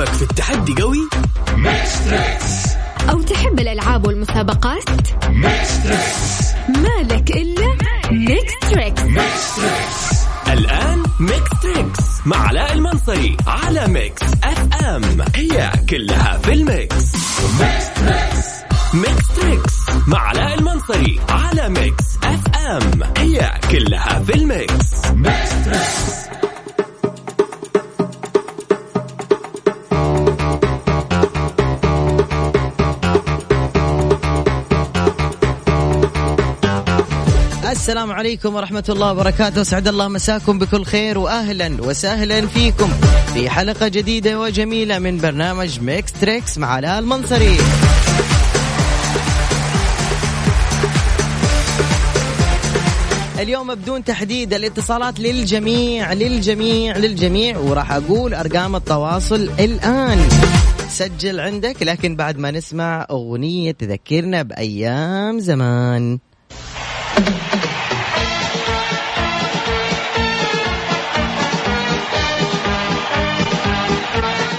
قلبك في التحدي قوي؟ Mix Trix أو تحب الألعاب والمسابقات؟ Mix Trix مالك إلا Mix Trix Mix Trix الآن Mix Trix مع علاء المنصري على Mix FM هي كلها في ال mix. Mix Trix Mix Trix مع علاء المنصري على Mix FM هي كلها في ال mix. Mix السلام عليكم ورحمة الله وبركاته. سعد الله مساكم بكل خير وأهلا وسهلا فيكم في حلقة جديدة وجميلة من برنامج Mix Trix مع علاء المنصري اليوم بدون تحديد الاتصالات للجميع للجميع للجميع وراح أقول أرقام التواصل الآن. سجل عندك لكن بعد ما نسمع أغنية تذكرنا بأيام زمان.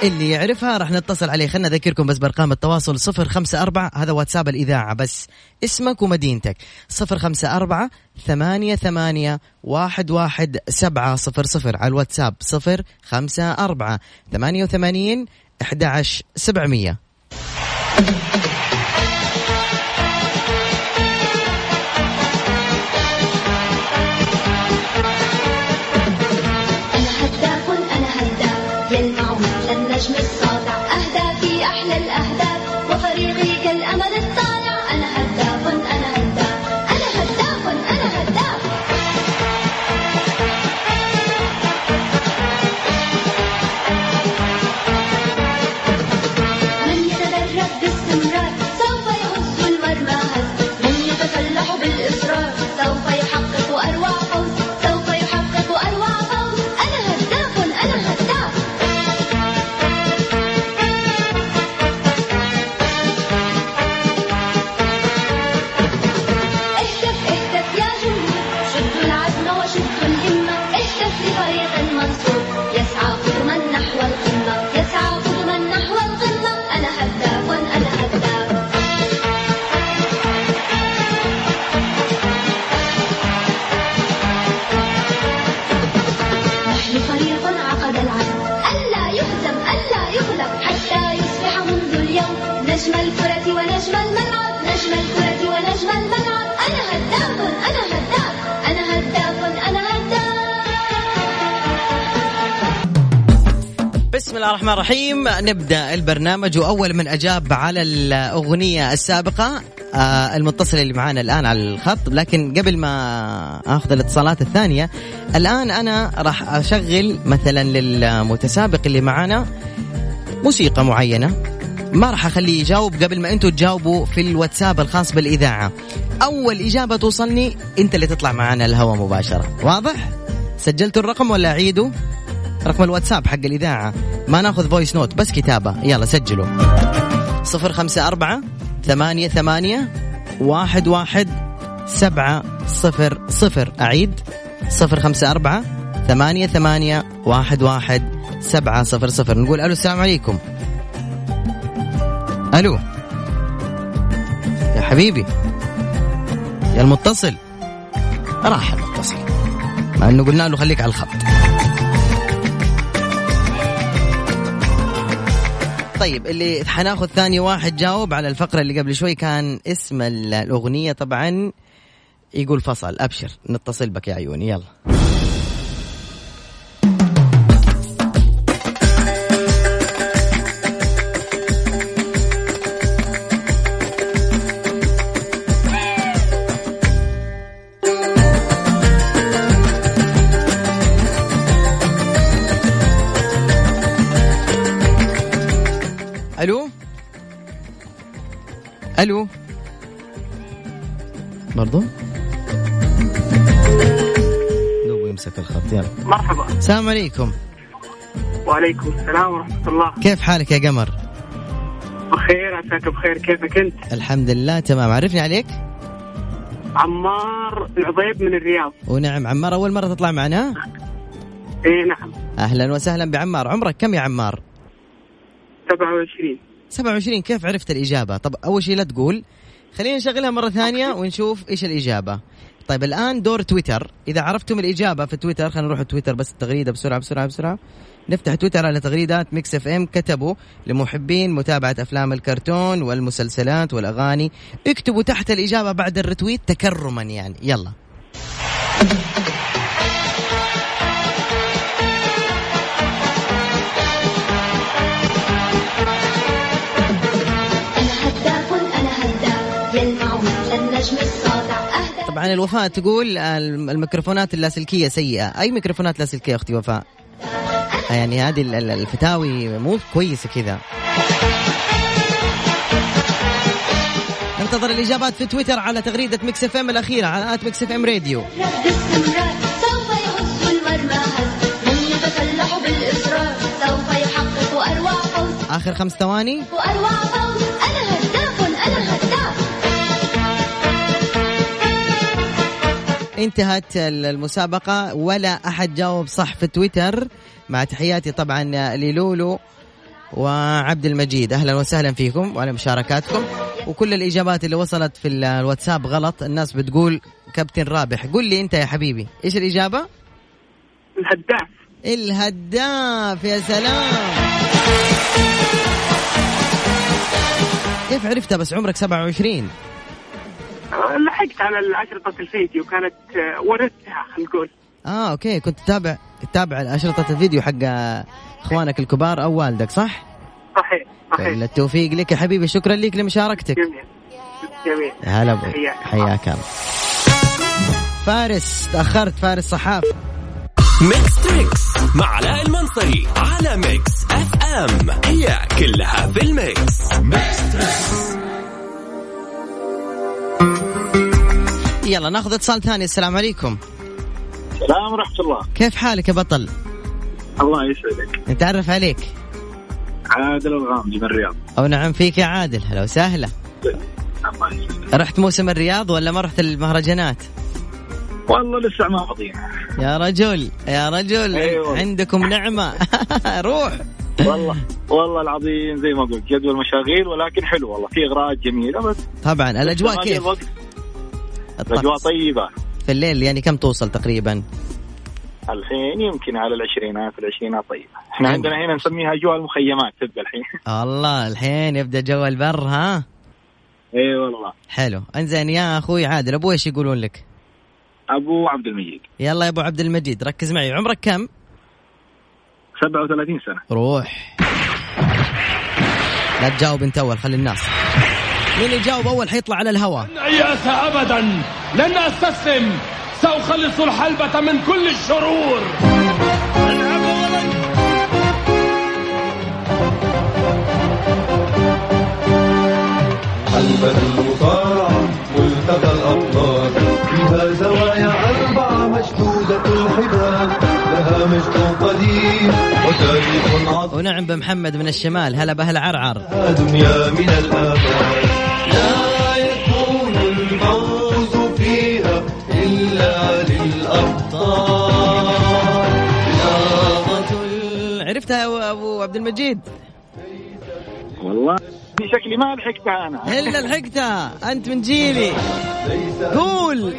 اللي يعرفها راح نتصل عليه. خلنا نذكركم بس بأرقام التواصل صفر خمسة أربعة هذا واتساب الإذاعة بس اسمك ومدينتك. صفر خمسة أربعة ثمانية ثمانية واحد واحد سبعة صفر صفر على الواتساب صفر خمسة أربعة ثمانية وثمانين أحد عشر سبعمية. الرحمن الرحيم. نبدأ البرنامج وأول من أجاب على الأغنية السابقة آه المتصل اللي معانا الآن على الخط. لكن قبل ما آخذ الاتصالات الثانية الآن أنا راح أشغل مثلا للمتسابق اللي معانا موسيقى معينة. ما راح أخليه يجاوب قبل ما أنتم تجاوبوا في الواتساب الخاص بالإذاعة. أول إجابة توصلني أنت اللي تطلع معانا الهواء مباشرة. واضح؟ سجلتوا الرقم ولا اعيده رقم الواتساب حق الإذاعة. ما ناخذ voice note بس كتابة. يلا سجلوا. صفر خمسة أربعة ثمانية ثمانية واحد واحد سبعة صفر صفر. أعيد. صفر خمسة أربعة ثمانية ثمانية واحد واحد سبعة صفر صفر. نقول ألو السلام عليكم. ألو. يا حبيبي. يا المتصل. راح المتصل. مع إنه قلنا له خليك على الخط. طيب اللي حناخذ ثاني واحد جاوب على الفقرة اللي قبل شوي كان اسم ال- الأغنية. طبعا يقول فصل أبشر نتصل بك يا عيوني يلا. ألو؟ برضو؟ لو يمسك الخط يلا. مرحبا. السلام عليكم. وعليكم السلام ورحمة الله. كيف حالك يا قمر؟ بخير عساك بخير. كيفك أنت؟ الحمد لله تمام. عرفني عليك؟ عمار العضيب من الرياض. ونعم. عمار أول مرة تطلع معنا؟ اي نعم. أهلا وسهلا بعمار. عمرك كم يا عمار؟ 27 27 كيف عرفت الإجابة؟ طب أول شيء لا تقول. خلينا نشغلها مرة ثانية ونشوف إيش الإجابة. طيب الآن دور تويتر. إذا عرفتم الإجابة في تويتر خلينا نروح تويتر بس التغريدة بسرعة بسرعة بسرعة. نفتح تويتر على تغريدات Mix FM. كتبوا لمحبين متابعة أفلام الكرتون والمسلسلات والأغاني. اكتبوا تحت الإجابة بعد ال retweet تكرما يعني. يلا. طبعا الوفاء تقول الميكروفونات اللاسلكية سيئة. أي ميكروفونات لاسلكية أختي وفاء؟ يعني هذه ال- ال- الفتاوي مو كويسة كذا. انتظر الإجابات في تويتر على تغريدة Mix FM الأخيرة على at Mix FM Radio. آخر خمس ثواني. وأروع فوز. انتهت المسابقة ولا أحد جاوب صح في تويتر. مع تحياتي طبعا للولو وعبد المجيد. أهلا وسهلا فيكم وعلى مشاركاتكم. وكل الإجابات اللي وصلت في الواتساب غلط. الناس بتقول كابتن رابح. قل لي أنت يا حبيبي إيش الإجابة؟ الهداف. الهداف يا سلام. كيف عرفتها بس عمرك 27 آه، على الأشرطة الفيديو كانت آه، ورثتها خلينا نقول. آه okay. كنت تتابع تتابع اشرطه الفيديو حق إخوانك الكبار أو والدك صح؟ صحيح كل صحيح التوفيق لك يا حبيبي. شكرا لك لمشاركتك. جميل. جميل. هلا. حياك الله. فارس تأخرت. فارس صحاف. Mix Trix مع علاء المنصري على Mix FM. هي كلها في ال mix. Mix Trix. يلا ناخذ اتصال ثاني. السلام عليكم. السلام ورحمة الله. كيف حالك يا بطل؟ الله يسعدك. نتعرف عليك. عادل الغامدي من الرياض. أو نعم فيك يا عادل. هلا وسهلا. الله يسعدك رحت موسم الرياض ولا ما رحت المهرجانات؟ والله لسه ما فاضيين يا رجل يا رجل أيوة. عندكم نعمة. روح. والله والله العظيم زي ما قلت جدول مشاغيل ولكن حلو والله في اغراءات جميله بس طبعا في كيف؟ الاجواء طيبة. في الليل يعني كم توصل تقريبا؟ الحين يمكن على العشرينات العشرينات طيبة. إحنا نعم. عندنا هنا نسميها أجواء المخيمات تبدأ الحين. الله الحين يبدأ جو البر ها؟ إي والله. حلو. انزين يا أخوي عادل أبو إيش يقولون لك؟ أبو عبد المجيد. يلا يا أبو عبد المجيد ركز معي. عمرك كم؟ 37 سنة. روح. لا تجاوب أنت أول خلي الناس. مين يجاوب أول حيطلع على الهواء إياس أبدا. لن أستسلم. سأخلص الحلبة من كل الشرور. حلبة المصارعة ملتقى الأبطال فيها زوايا أربعة مشدودة مجد قديم وتاريخ عظيم ونعم بمحمد من الشمال. هلا بهل عرعر. دنيا من الآباء. لا يكون الفوز فيها إلا للأبطال. عرفتها يا أبو عبد المجيد؟ والله في شكلي ما لحقتها أنا. إلا لحقتها. أنت من جيلي. قول.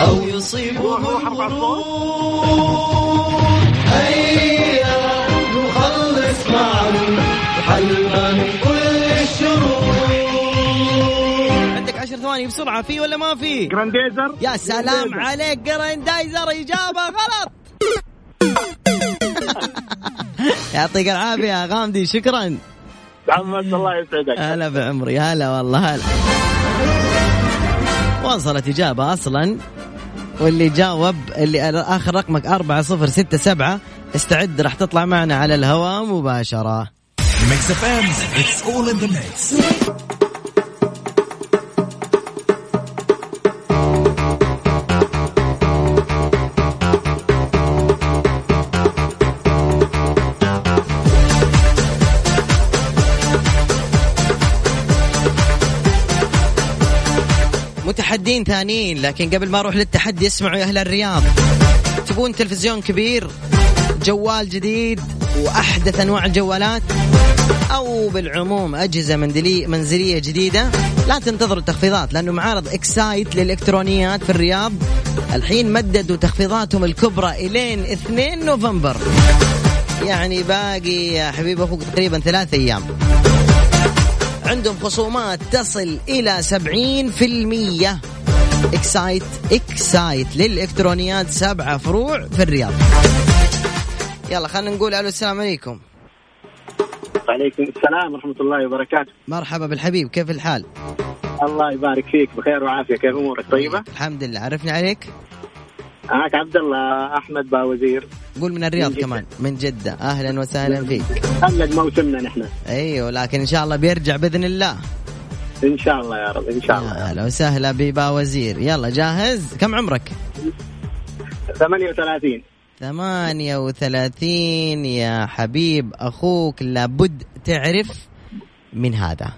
أو يصيبه هيا نخلص من كل الشرور عندك عشر ثواني بسرعة في ولا ما في؟ جرانديزر يا سلام عليك جراندايزر إجابة غلط. يعطيك العافية يا غامدي شكرا. محمد الله يسعدك. هلا بعمري هلا والله هلا. وصلت إجابة أصلا واللي جاوب اللي آخر رقمك أربعة صفر ستة سبعة. استعد راح تطلع معنا على الهواء مباشرة. Mix FM It's all in the mix متحدين ثانيين لكن قبل ما أروح للتحدي اسمعوا يا أهل الرياض. تبون تلفزيون كبير جوال جديد وأحدث أنواع الجوالات أو بالعموم أجهزة منزليه منزلية جديدة. لا تنتظروا التخفيضات لأنه معارض اكسايت للإلكترونيات في الرياض. الحين مددوا تخفيضاتهم الكبرى إلين 2 نوفمبر. يعني باقي يا حبيبي أخوك تقريبا ثلاث أيام. عندهم خصومات تصل إلى 70% Xcite Xcite للإلكترونيات سبعة فروع في الرياض. يلا خلينا نقول ألو السلام عليكم. وعليكم السلام ورحمة الله وبركاته. مرحبا بالحبيب كيف الحال؟ الله يبارك فيك بخير وعافية. كيف أمورك؟ طيبة؟ الحمد لله. عرفني عليك؟ معك عبد الله أحمد باوزير قول من الرياض من جدة. كمان من جدة. أهلا وسهلا فيك. خلد موسمنا نحن. أيوه لكن إن شاء الله بيرجع بإذن الله. إن شاء الله يا رب إن شاء الله. يا أهلا وسهلا ببا وزير. يلا جاهز؟ كم عمرك؟ 38 ثمانية وثلاثين. يا حبيب أخوك لابد تعرف من هذا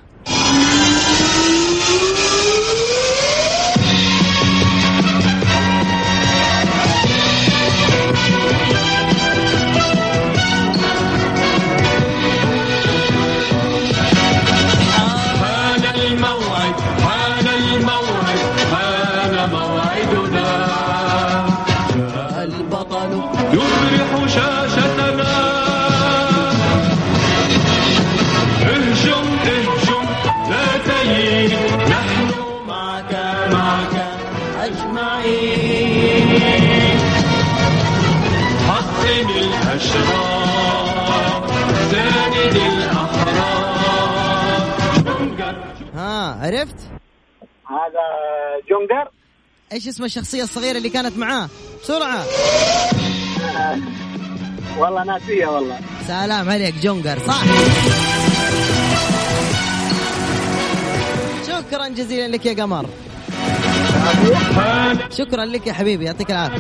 حطم الأشرار ساند الأحرار جونجر ها عرفت؟ هذا جونجر. إيش اسم الشخصية الصغيرة اللي كانت معاه؟ بسرعة. والله ناسيه والله. سلام عليك جونجر صح. شكرا جزيلا لك يا قمر. شكرا لك يا حبيبي يعطيك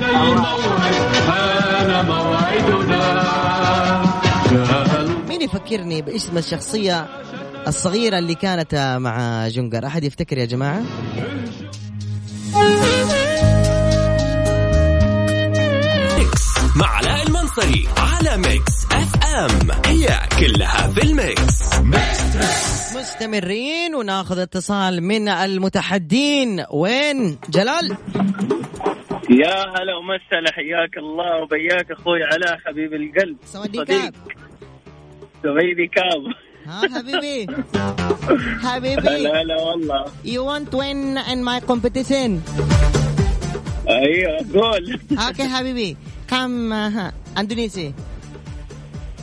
مين يفكرني باسم الشخصية الصغيرة اللي كانت مع جونجر أحد يفتكر يا جماعة؟ ميكس مع علاء المنصري على ميكس أف أم. هي كلها في الميكس. مستمرين وناخذ اتصال من المتحدين. وين؟ جلال؟ يا هلا ومسهلا حياك الله وبياك أخوي علاء حبيب القلب. صديق. حبيبي كاب. ها حبيبي. هلا حبيبي. هلا والله. You want to win in my competition? أيوه قول. أوكي حبيبي. كم ها أندونيسي؟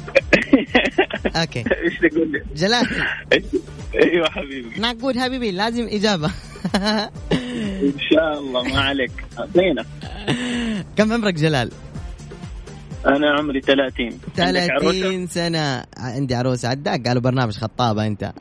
أوكي إيش تقول لي؟ جلال أيوه حبيبي. نقول حبيبي. لازم إجابة. إن شاء الله. ما عليك. أعطينا. كم عمرك جلال؟ أنا عمري 30 عندك عروسة؟ 30 سنة. عندي عروسة. عداك. قالوا برنامج خطابة أنت.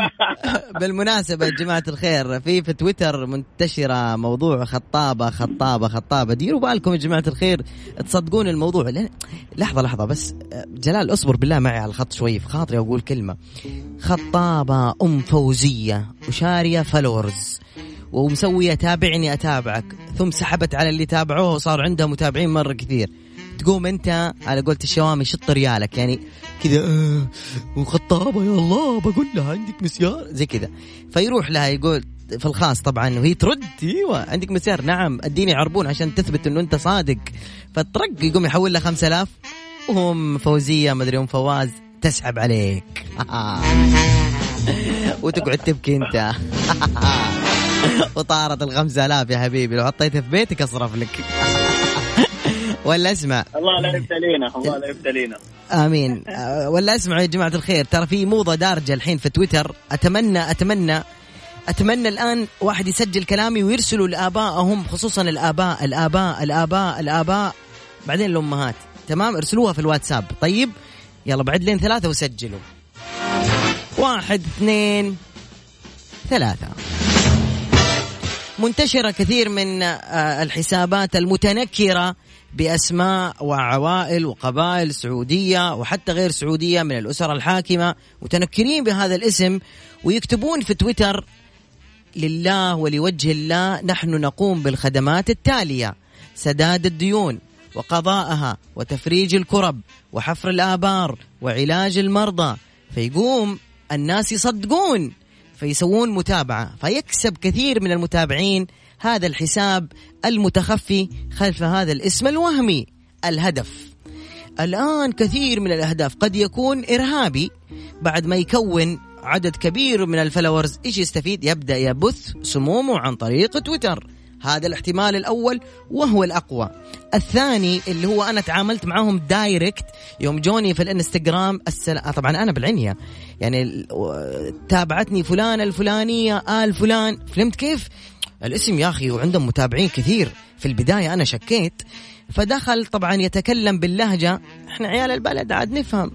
بالمناسبة يا جماعة الخير في في تويتر منتشرة موضوع خطابة خطابة خطابة. ديروا بالكم يا جماعة الخير تصدقون الموضوع. لأن لحظة لحظة بس. جلال اصبر بالله معي على الخط شوي في خاطري أقول كلمة. خطابة أم فوزية وشارية فلورز ومسوية تابعني أتابعك ثم سحبت على اللي تابعوه وصار عندها متابعين مرة كثير. تقوم انت على قولة الشوامي شط ريالك يعني كذا آه وخطابة يا الله بقول لها عندك مسيار؟ زي كذا. فيروح لها يقول في الخاص طبعا وهي ترد أيوه عندك مسيار. نعم أديني عربون عشان تثبت إنه أنت صادق. فترق يقوم يحول لها 5000 وهم فوزية مدري ام فواز تسحب عليك. وتقعد تبكي أنت. وطارت ال 5000 يا حبيبي لو حطيتها في بيتك أصرف لك. ولا اسمع الله لا يبتلينا الله لا يبتلينا آمين. ولا اسمعوا يا جماعة الخير. ترى في موضة دارجة الحين في تويتر. أتمنى أتمنى أتمنى الآن واحد يسجل كلامي ويرسلوا لآبائهم خصوصا الآباء الآباء الآباء الآباء. بعدين الأمهات. تمام؟ ارسلوها في الواتساب. طيب؟ يلا بعد لين ثلاثة وسجلوا. واحد اثنين ثلاثة. منتشرة كثير من آه، الحسابات المتنكرة بأسماء وعوائل وقبائل سعودية وحتى غير سعودية من الأسر الحاكمة متنكرين بهذا الاسم ويكتبون في تويتر لله ولوجه الله نحن نقوم بالخدمات التالية سداد الديون وقضاءها وتفريج الكرب وحفر الآبار وعلاج المرضى. فيقوم الناس يصدقون فيسوون متابعة فيكسب كثير من المتابعين هذا الحساب المتخفي خلف هذا الاسم الوهمي الهدف. الآن كثير من الأهداف قد يكون إرهابي بعد ما يكون عدد كبير من ال followers إيش يستفيد؟ يبدأ يبث سمومه عن طريق تويتر. هذا الاحتمال الأول وهو الأقوى. الثاني اللي هو أنا تعاملت معاهم دايركت يوم جوني في الإنستغرام السل... آه طبعا أنا بالعنية. يعني تابعتني فلان الفلانية آل فلان. فهمت كيف؟ الاسم يا أخي وعندهم متابعين كثير. في البداية أنا شكيت فدخل طبعا يتكلم باللهجة. إحنا عيال البلد عاد نفهم.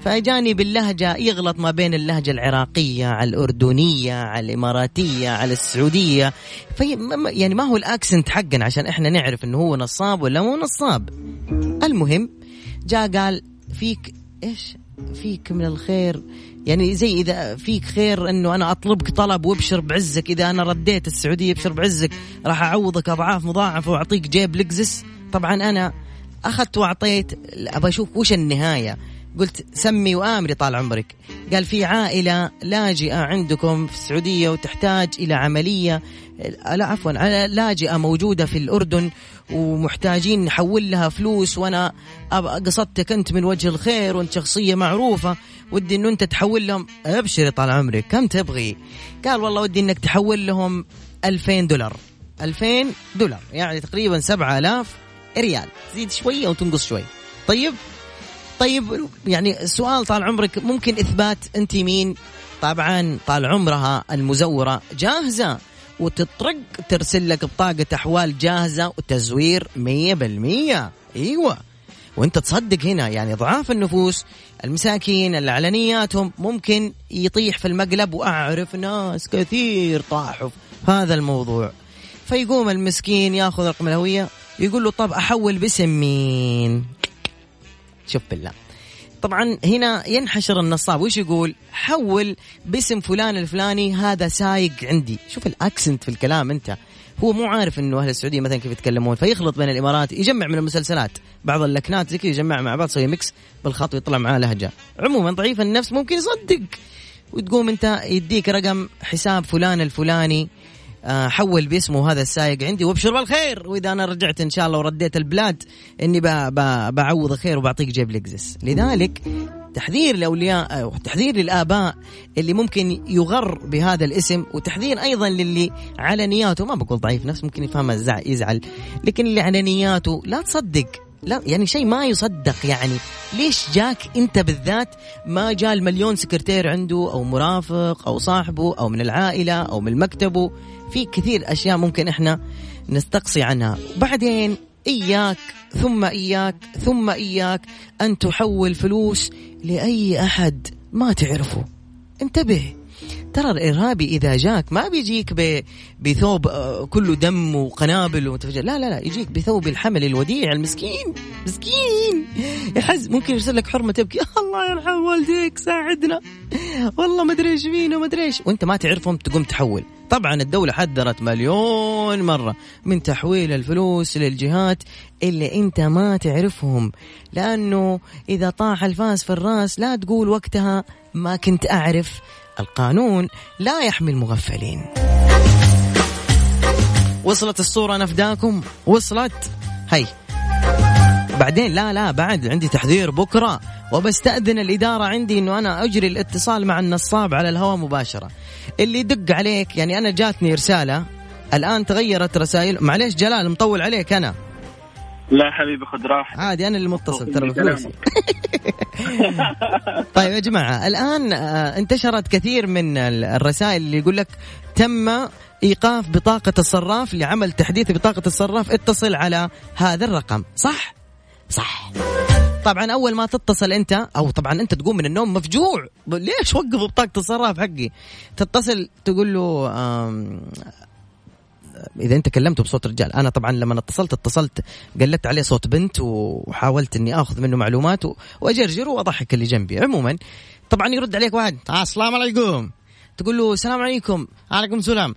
فاجاني باللهجة يغلط ما بين اللهجة العراقية على الأردنية على الإماراتية على السعودية. في يعني ما هو الأكسنت حقنا عشان إحنا نعرف إنه هو نصاب ولا مو نصاب. المهم جاء قال فيك إيش؟ فيك من الخير يعني زي إذا فيك خير إنه أنا أطلبك طلب وأبشر بعزك. إذا أنا رديت السعودية أبشر بعزك راح أعوضك أضعاف مضاعفه وأعطيك جيب لكزس طبعا أنا أخذت وأعطيت أبى أشوف وش النهاية. قلت سمي وآمري طال عمرك. قال في عائلة لاجئة عندكم في السعودية وتحتاج إلى عملية لا عفوا لاجئة موجودة في الأردن ومحتاجين نحول لها فلوس وأنا قصدتك أنت من وجه الخير وأنت شخصية معروفة. ودي إنه أنت تحول لهم ابشري طال عمرك كم تبغي؟ قال والله ودي إنك تحول لهم 2000 دولار 2000 دولار يعني تقريبا 7000 ريال. زيد شوية وتنقص شوي. طيب؟ طيب يعني السؤال طال عمرك ممكن إثبات أنت مين؟ طبعا طال عمرها المزورة جاهزة وتطرق ترسل لك بطاقة أحوال جاهزة وتزوير 100% أيوه. وانت تصدق هنا يعني ضعاف النفوس المساكين اللي ممكن يطيح في المقلب وأعرف ناس كثير طاحوا في هذا الموضوع. فيقوم المسكين ياخذ رقم الهوية يقول له طب أحول باسم مين؟ شوف بالله. طبعا هنا ينحشر النصاب وش يقول؟ حول باسم فلان الفلاني هذا سايق عندي. شوف ال accent في الكلام أنت. هو مو عارف إنه أهل السعودية مثلا كيف يتكلمون فيخلط بين الإمارات يجمع من المسلسلات. بعض اللكنات زي كذا يجمع مع بعض يسوي mix بالخط ويطلع معاه لهجة. عموما ضعيف النفس ممكن يصدق. وتقوم أنت يديك رقم حساب فلان الفلاني آه، حول باسمه هذا السايق عندي وأبشر بالخير. وإذا أنا رجعت إن شاء الله ورديت البلاد إني بعوض خير وبعطيك جيب لكزس لذلك تحذير لأولياء أو تحذير للآباء اللي ممكن يغر بهذا الاسم وتحذير أيضا للي على نياته. ما بقول ضعيف نفس ممكن يفهمها يزعل. لكن اللي على نياته لا تصدق. لا يعني شيء ما يصدق يعني. ليش جاك أنت بالذات ما جاء المليون سكرتير عنده أو مرافق أو صاحبه أو من العائلة أو من مكتبه في كثير أشياء ممكن إحنا نستقصي عنها. بعدين إياك ثم إياك ثم إياك أن تحول فلوس لأي أحد ما تعرفه. انتبه ترى الإرهابي إذا جاك ما بيجيك بثوب آه، كله دم وقنابل ومتفجر لا لا لا يجيك بثوب الحمل الوديع المسكين مسكين. يحز ممكن يرسل لك حرمة تبكي. الله يرحم والديك ساعدنا. والله ما أدري إيش فينا ما أدري إيش. وأنت ما تعرفهم تقوم تحول. طبعا الدولة حذرت مليون مرة من تحويل الفلوس للجهات اللي أنت ما تعرفهم لأنه إذا طاح الفاس في الرأس لا تقول وقتها ما كنت أعرف. القانون لا يحمي المغفلين. وصلت الصورة نفداكم؟ وصلت؟ هي بعدين لا لا بعد عندي تحذير بكرة وبستأذن الإدارة عندي أنه أنا أجري الاتصال مع النصاب على الهواء مباشرة. اللي يدق عليك. يعني أنا جاتني رسالة الآن تغيرت رسائل. معليش جلال مطول عليك أنا. لا حبيبي خذ راحتك. عادي أنا اللي متصل ترى بفلوسي. طيب يا جماعة الآن آه، انتشرت كثير من ال- الرسائل اللي يقول لك تم إيقاف بطاقة الصراف لعمل تحديث بطاقة الصراف. اتصل على هذا الرقم. صح؟ صح. طبعا أول ما تتصل أنت أو طبعا أنت تقوم من النوم مفجوع. ليش وقف بطاقة الصراف حقي؟ تتصل تقول له إذا أنت كلمته بصوت رجال. أنا طبعا لما اتصلت اتصلت قلت عليه صوت بنت وحاولت إني آخذ منه معلومات وأجرجر واضحك اللي جنبي. عموما طبعا يرد عليك واحد السلام عليكم. تقول له السلام عليكم. عليكم السلام.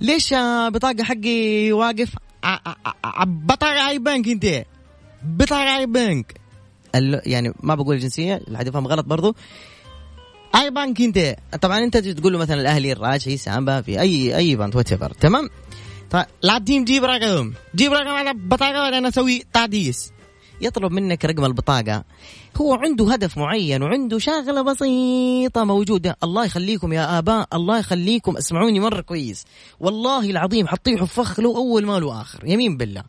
ليش بطاقة حقي واقف؟ بطاقة اي بنك أنت. بطاقة اي بنك. يعني ما بقول الجنسية الحد يفهم غلط برضو. أي بنك أنت؟ طبعا أنت تقول له مثلا الأهلي الراشي سامبا في أي أي بنك وات تمام؟ طيب لا تيم جيب رقم. جيب رقم على بطاقة ولا أنا أسوي تعديس يطلب منك رقم البطاقة. هو عنده هدف معين وعنده شغلة بسيطة موجودة. الله يخليكم يا آباء الله يخليكم. اسمعوني مرة كويس. والله العظيم حطيه فخ له أول ما له آخر. يمين بالله.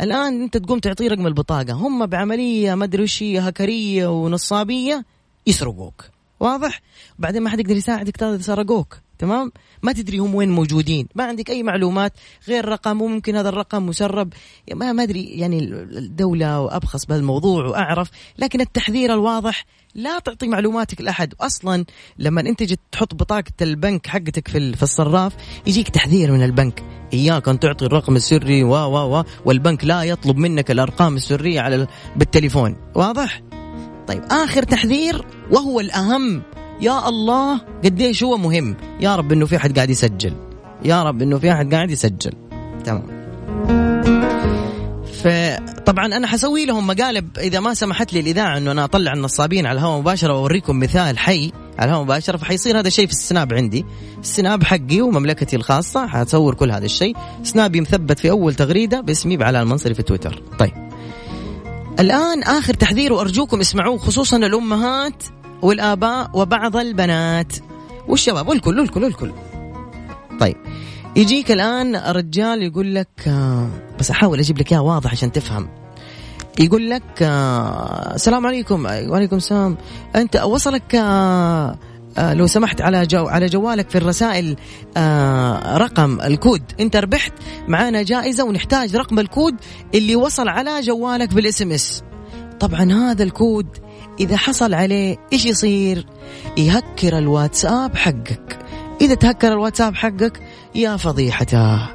الآن أنت تقوم تعطيه رقم البطاقة. هم بعملية ما أدري وش هي هكرية ونصابية يسرقوك. واضح؟ بعدين ما حد يقدر يساعدك سرقوك تمام؟ ما تدري هم وين موجودين. ما عندك أي معلومات غير رقم وممكن هذا الرقم مسرب. ما ما أدري يعني الدولة وأبخص بهالموضوع وأعرف. لكن التحذير الواضح لا تعطي معلوماتك لأحد. أصلا لما أنت جيت تحط بطاقة البنك حقتك في في الصراف يجيك تحذير من البنك. إياك أن تعطي الرقم السري و و و والبنك لا يطلب منك الأرقام السرية على ال- بالتليفون. واضح؟ طيب آخر تحذير وهو الأهم. يا الله قديش هو مهم؟ يا رب إنه في أحد قاعد يسجل. يا رب إنه في أحد قاعد يسجل. تمام. فطبعا أنا حسوي لهم مقالب إذا ما سمحت لي الإذاعة إنه أنا أطلع النصابين على الهواء مباشرة وأوريكم مثال حي على الهواء مباشرة فحيصير هذا الشيء في السناب عندي. السناب حقي ومملكتي الخاصة حتصور كل هذا الشيء. سنابي مثبت في أول تغريدة باسمي بعلاء المنصري في تويتر. طيب. الآن آخر تحذير وأرجوكم اسمعوه خصوصا الأمهات والآباء وبعض البنات والشباب والكل والكل والكل. طيب يجيك الآن رجال يقول لك آه، بس أحاول أجيب لك إياه واضح عشان تفهم. يقول لك آه، السلام عليكم وعليكم السلام. أنت وصلك آه، لو سمحت على جو على جوالك في الرسائل رقم الكود. انت ربحت معانا جائزة ونحتاج رقم الكود اللي وصل على جوالك بال SMS. طبعا هذا الكود إذا حصل عليه إيش يصير؟ يهكر الواتساب حقك. إذا تهكر الواتساب حقك يا فضيحته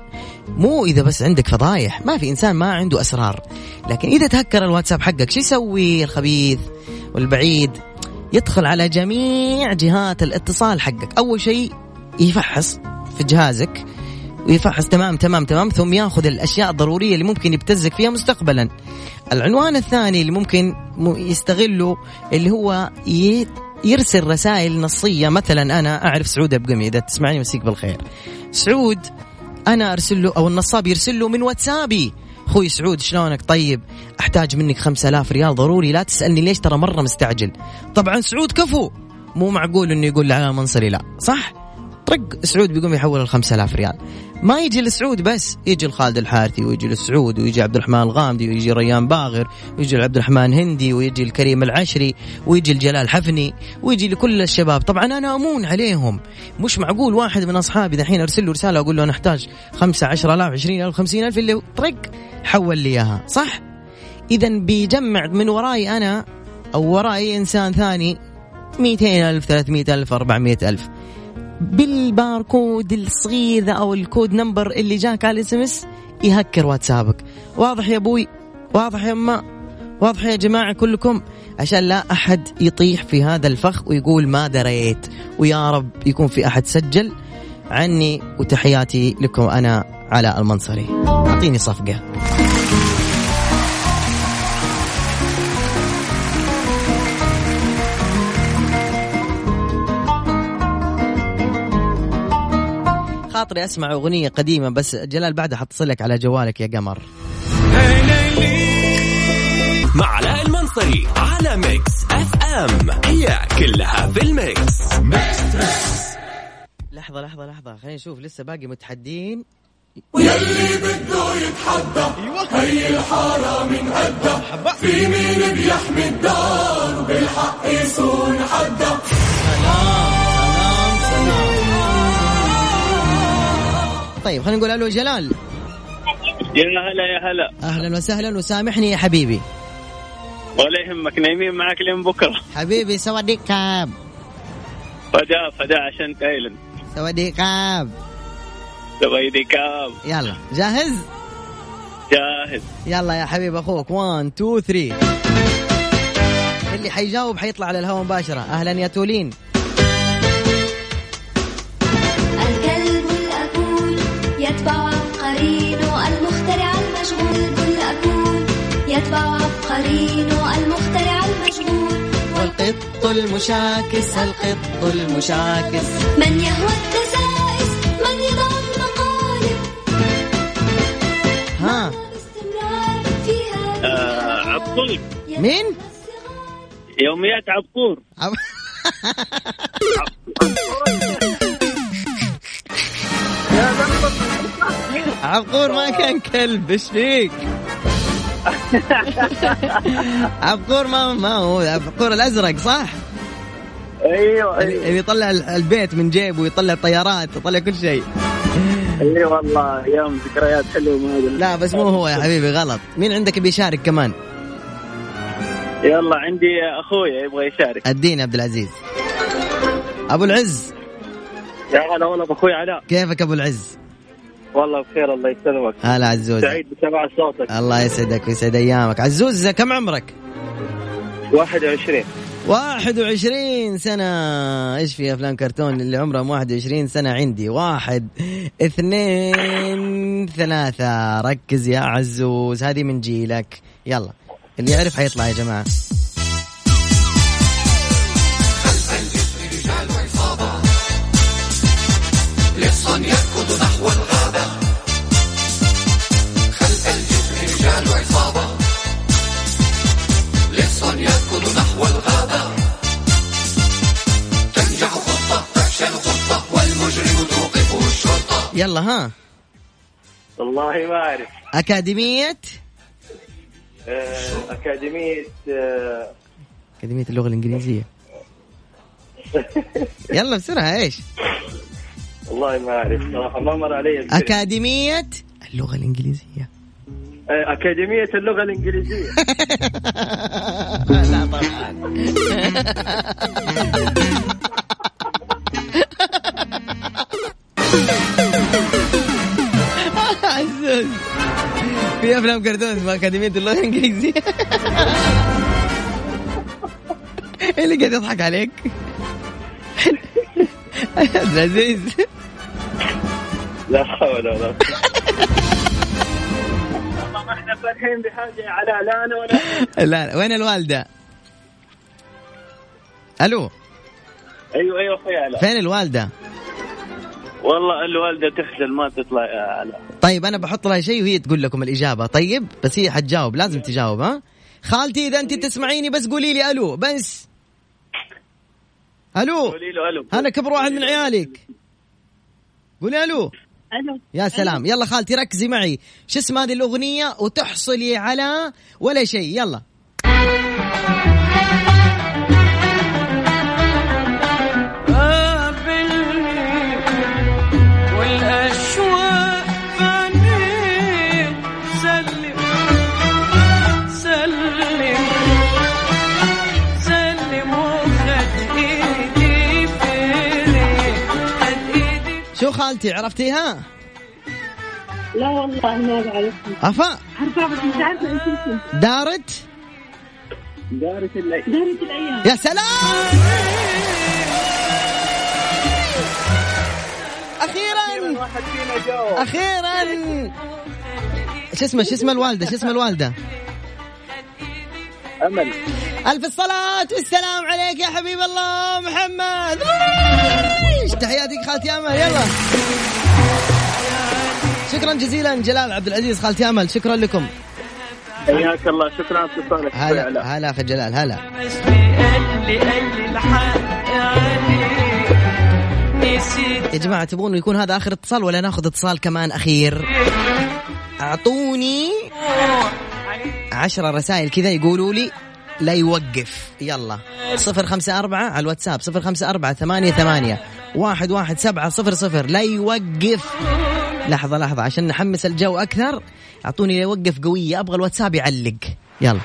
مو إذا بس عندك فضايح ما في إنسان ما عنده أسرار. لكن إذا تهكر الواتساب حقك شو يسوي الخبيث والبعيد؟ يدخل على جميع جهات الاتصال حقك. أول شيء يفحص في جهازك ويفحص. تمام تمام تمام. ثم ياخذ الأشياء الضرورية اللي ممكن يبتزك فيها مستقبلا. العنوان الثاني اللي ممكن يستغله اللي هو يرسل رسائل نصية. مثلا أنا أعرف سعود ابقمي إذا تسمعني مسيك بالخير. سعود أنا أرسل له أو النصاب يرسل له من واتسابي. أخوي سعود شلونك؟ طيب أحتاج منك خمسة آلاف ريال ضروري. لا تسألني ليش ترى مرة مستعجل. طبعا سعود كفو. مو معقول إنه يقول لعلى منصري لا. صح؟ طق سعود بيقوم يحول ال 5000 ريال. ما يجي لسعود بس يجي لخالد الحارثي ويجي لسعود ويجي عبد الرحمن الغامدي ويجي ريان باغر ويجي لعبد الرحمن هندي ويجي الكريم العشري ويجي لجلال حفني ويجي لكل الشباب. طبعا أنا أمون عليهم. مش معقول واحد من أصحابي دحين أرسل له رسالة أقول له أنا أحتاج 5 10000 20000 50000 اللي طرق حول لي إياها. صح؟ اذا بيجمع من وراي أنا أو وراي إنسان ثاني 200000 300000 400000 بالباركود الصغير ذا أو ال code number اللي جاك على ال SMS يهكر واتسابك. واضح يا أبوي؟ واضح يا أمي واضح يا جماعة كلكم؟ عشان لا أحد يطيح في هذا الفخ ويقول ما دريت. ويا رب يكون في أحد سجل. عني وتحياتي لكم أنا علاء المنصري. أعطيني صفقة. خاطري أسمع أغنية قديمة بس جلال بعدها حتصل لك على جوالك يا قمر. مع علاء المنصري على ميكس أف أم. هي كلها في الميكس. لحظة لحظة لحظة. خلينا نشوف لسه باقي متحدين. واللي بده يتحدى هي الحارة من قدها في مين بيحمي الدار؟ وبالحق يصون حدا طيب خلينا نقول ألو جلال. يا هلا يا هلا. أهلا وسهلا وسامحني يا حبيبي. ولا يهمك نايمين معك لين بكرة. حبيبي سواديك كاب فدا فدا عشان تايلند سواديك كاب سويدي كام يلا جاهز؟ جاهز. يلا يا حبيب أخوك 1 2 3 اللي حيجاوب حيطلع على الهواء مباشرة. أهلا يا تولين. الأكول يتبع قرينه المخترع المشغول والقط المشاكس القط المشاكس. من يهوى الدسائس من يضع المقالب ها. باستمرار في هذه آه عبقور مين؟ يوميات عبقور. عب... عبقور ما كان كلب إيش فيك؟ عبقور ما ما هو عبقور الأزرق صح؟ أيوه اللي اللي يطلع ال- البيت من جيبه ويطلع طيارات يطلع كل شيء. اي والله أيام ذكريات حلوة ما. لا بس مو هو يا حبيبي غلط. مين عندك بيشارك كمان؟ يلا عندي اخويا يبغى يشارك. اديني عبد العزيز. أبو العز. يا هلا والله باخوي علاء. كيفك أبو العز؟ والله بخير الله يسلمك. هلا عزوز سعيد بسماع صوتك. الله يسعدك ويسعد أيامك. عزوز كم عمرك؟ 21 21 سنة. إيش في أفلام كرتون اللي عمرهم 21 سنة عندي؟ واحد اثنين ثلاثة. ركز يا عزوز هذه من جيلك. يلا اللي يعرف حيطلع يا جماعة. يلا ها. والله ما أعرف. أكاديمية؟ آه، أكاديمية آه، أكاديمية اللغة الإنجليزية. يلا بسرعة إيش؟ والله ما أعرف صراحة ما مر علي الفيلم. أكاديمية اللغة الإنجليزية. آه، أكاديمية اللغة الإنجليزية. لا طبعا. عزوز في أفلام كرتون اسمها أكاديمية اللغة الإنجليزية. إيه اللي قاعد يضحك عليك؟ عبد العزيز. لا حول ولا قوة. ما إحنا فرحين بحاجه لا أنا ولا لا لا، وين الوالدة؟ ألو. أيوه أيوه أخوي علاء فين الوالدة؟ والله الوالدة تخجل ما تطلع يا علاء طيب أنا بحط لها شيء وهي تقول لكم الإجابة. طيب بس هي حتجاوب لازم تجاوب ها؟ خالتي إذا أنت تسمعيني بس قولي لي ألو بس. ألو. قولي له ألو. أنا كبر واحد من عيالك. قولي ألو. ألو. يا سلام. يلا خالتي ركزي معي. شو اسم هذه الأغنية؟ وتحصلي على ولا شيء. يلا. خالتي عرفتيها لا والله ما بعرف. أفا. عارفة بس مش عارفة إيش اسمه. دارت؟ دارت الليل دارت الأيام. يا سلام! أخيرا! واحد فينا جاوب. أخيرا! شو اسمه شو اسم الوالدة شو اسم الوالدة؟ أمل. ألف الصلاة والسلام عليك يا حبيب الله محمد. تحياتك خالتي آمل يلا. شكرا جزيلا جلال عبد العزيز خالتي آمل شكرا لكم. حياك الله شكرا على اتصالك. هلا هلا أخي جلال هلا. يا جماعة تبغون يكون هذا آخر اتصال ولا ناخذ اتصال كمان أخير؟ أعطوني عشرة رسائل كذا يقولوا لي لا يوقف. يلا. صفر خمسة أربعة على الواتساب صفر خمسة أربعة ثمانية ثمانية. واحد واحد سبعة صفر صفر. لا يوقف. لحظة لحظة عشان نحمس الجو أكثر. أعطوني لا يوقف قوية أبغى الواتساب يعلق. يلا.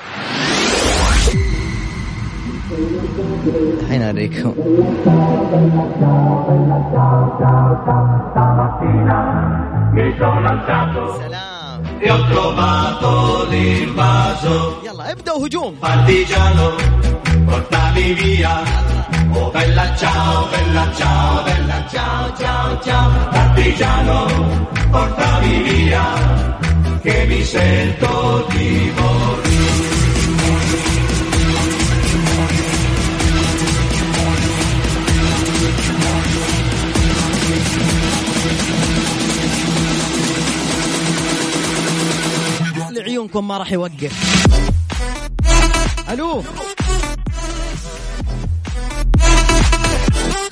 الحين أوريكم سلام. يلا ابدأوا هجوم. Partigiano portami via. Oh bella ciao, bella ciao, bella ciao, ciao, ciao, partigiano, portami via, che mi sento di morire. لعيونكم ما راح يوقف ألو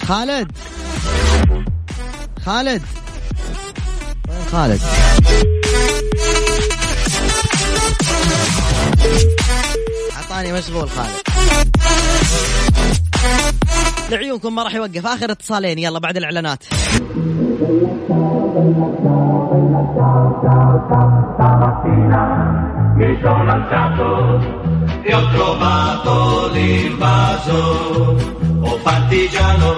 خالد. خالد. خالد. عطاني مشغول خالد. لعيونكم ما راح يوقف. آخر اتصالين. يلا بعد الإعلانات. Mi sono ho trovato l'invaso. Partigiano.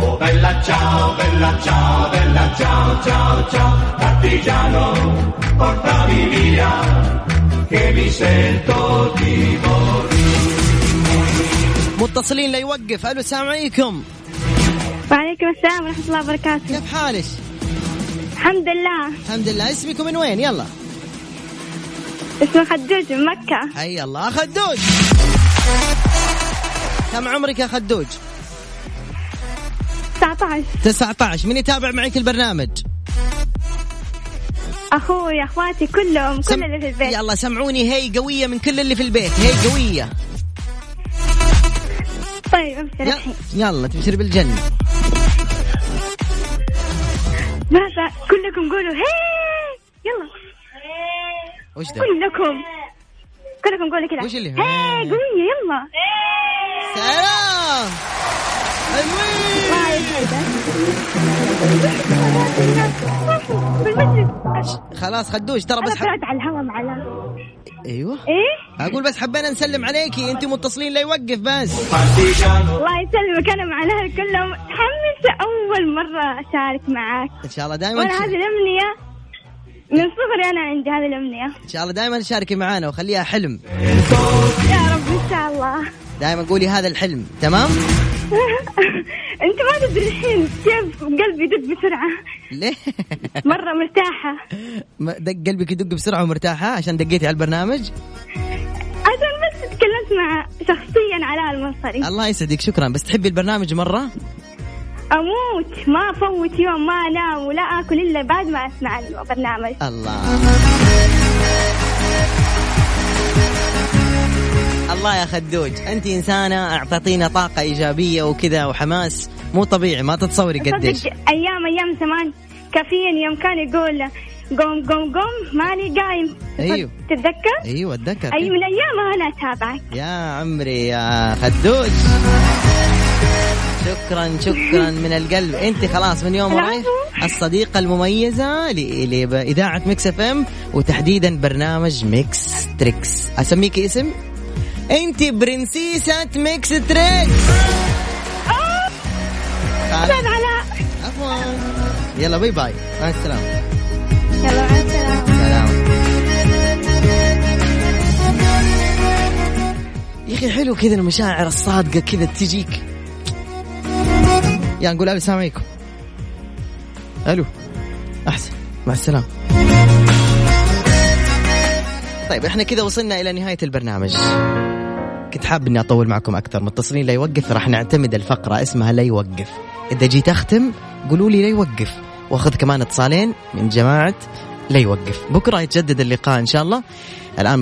Oh bella ciao, bella ciao, bella ciao, ciao, ciao. Partigiano, portami via. Che mi sento di morire. متصلين لا يوقف. ألو السلام عليكم. وعليكم السلام ورحمة الله وبركاته. كيف حالك؟ الحمد لله. الحمد لله. اسمكم من وين؟ يلا. اسمي خدوج من مكة. حي الله خدوج. كم عمرك يا خدوج؟ 19 19 من يتابع معك البرنامج؟ أخوي أخواتي كلهم كل سم- اللي في البيت. يلا سمعوني. هي قوية من كل اللي في البيت. هي قوية. طيب يلا, الحين. يلا تبشر بالجنة. ماذا كلكم قولوا هي. يلا. وش ده؟ كلكم. كلكم قولوا كذا. وش اللي هي؟ قوية يلا. سلام. حلوين خلاص خدوج ترى بس. طلعت على الهواء معنا أيوه. إيه؟ أقول بس حبينا نسلم عليكي أنت متصلين لا يوقف بس. الله يسلمك أنا مع الأهل كلهم. متحمسة أول مرة أشارك معاك. إن شاء الله دائما وأنا هذه الأمنية من صغري أنا عندي هذه الأمنية. إن شاء الله دائما شاركي معانا وخليها حلم. يا رب إن شاء الله. دائما قولي هذا الحلم تمام؟ أنت ما تدري الحين كيف قلبي يدق بسرعة. ليه؟ مرة مرتاحة. ما- دق قلبك يدق بسرعة ومرتاحة عشان دقيتي على البرنامج؟ عشان بس تكلمت مع شخصيا علاء المنصري الله يسعدك شكرا. بس تحبي البرنامج مرة؟ أموت. ما أفوت يوم ما أنام ولا آكل إلا بعد ما أسمع البرنامج. الله. الله يا خدوج. أنت إنسانة اعطيتينا طاقة إيجابية وكذا وحماس. مو طبيعي ما تتصوري قديش. صدق أيام أيام زمان كافيين يوم كان يقول قوم قوم قوم ماني قايم. أيوه. تتذكر؟ أيوه أتذكر. أي من أيامها أنا أتابعك. يا عمري يا خدوج. شكرا شكرا من القلب. أنت خلاص من يوم. ورايح الصديقة المميزة لإذاعة ميكس إف إم وتحديدا برنامج ميكس تريكس. اسميكي اسم؟ انت برنسيسة ميكس تريكس أستاذ علاء عفوا. يلا bye bye. مع السلامة. يلا مع السلامة. سلام. يا أخي حلو كذا المشاعر الصادقة كذا تجيك. يا نقول ألو السلام عليكم. ألو. أحسن. مع السلامة. طيب إحنا كذا وصلنا إلى نهاية البرنامج. كنت حاب إني أطول معكم أكثر. متصلين لا يوقف راح نعتمد الفقرة اسمها لا يوقف. إذا جيت أختم قولوا لي لا يوقف. وأخذ كمان اتصالين من جماعة لا يوقف. بكرة يتجدد اللقاء إن شاء الله. الآن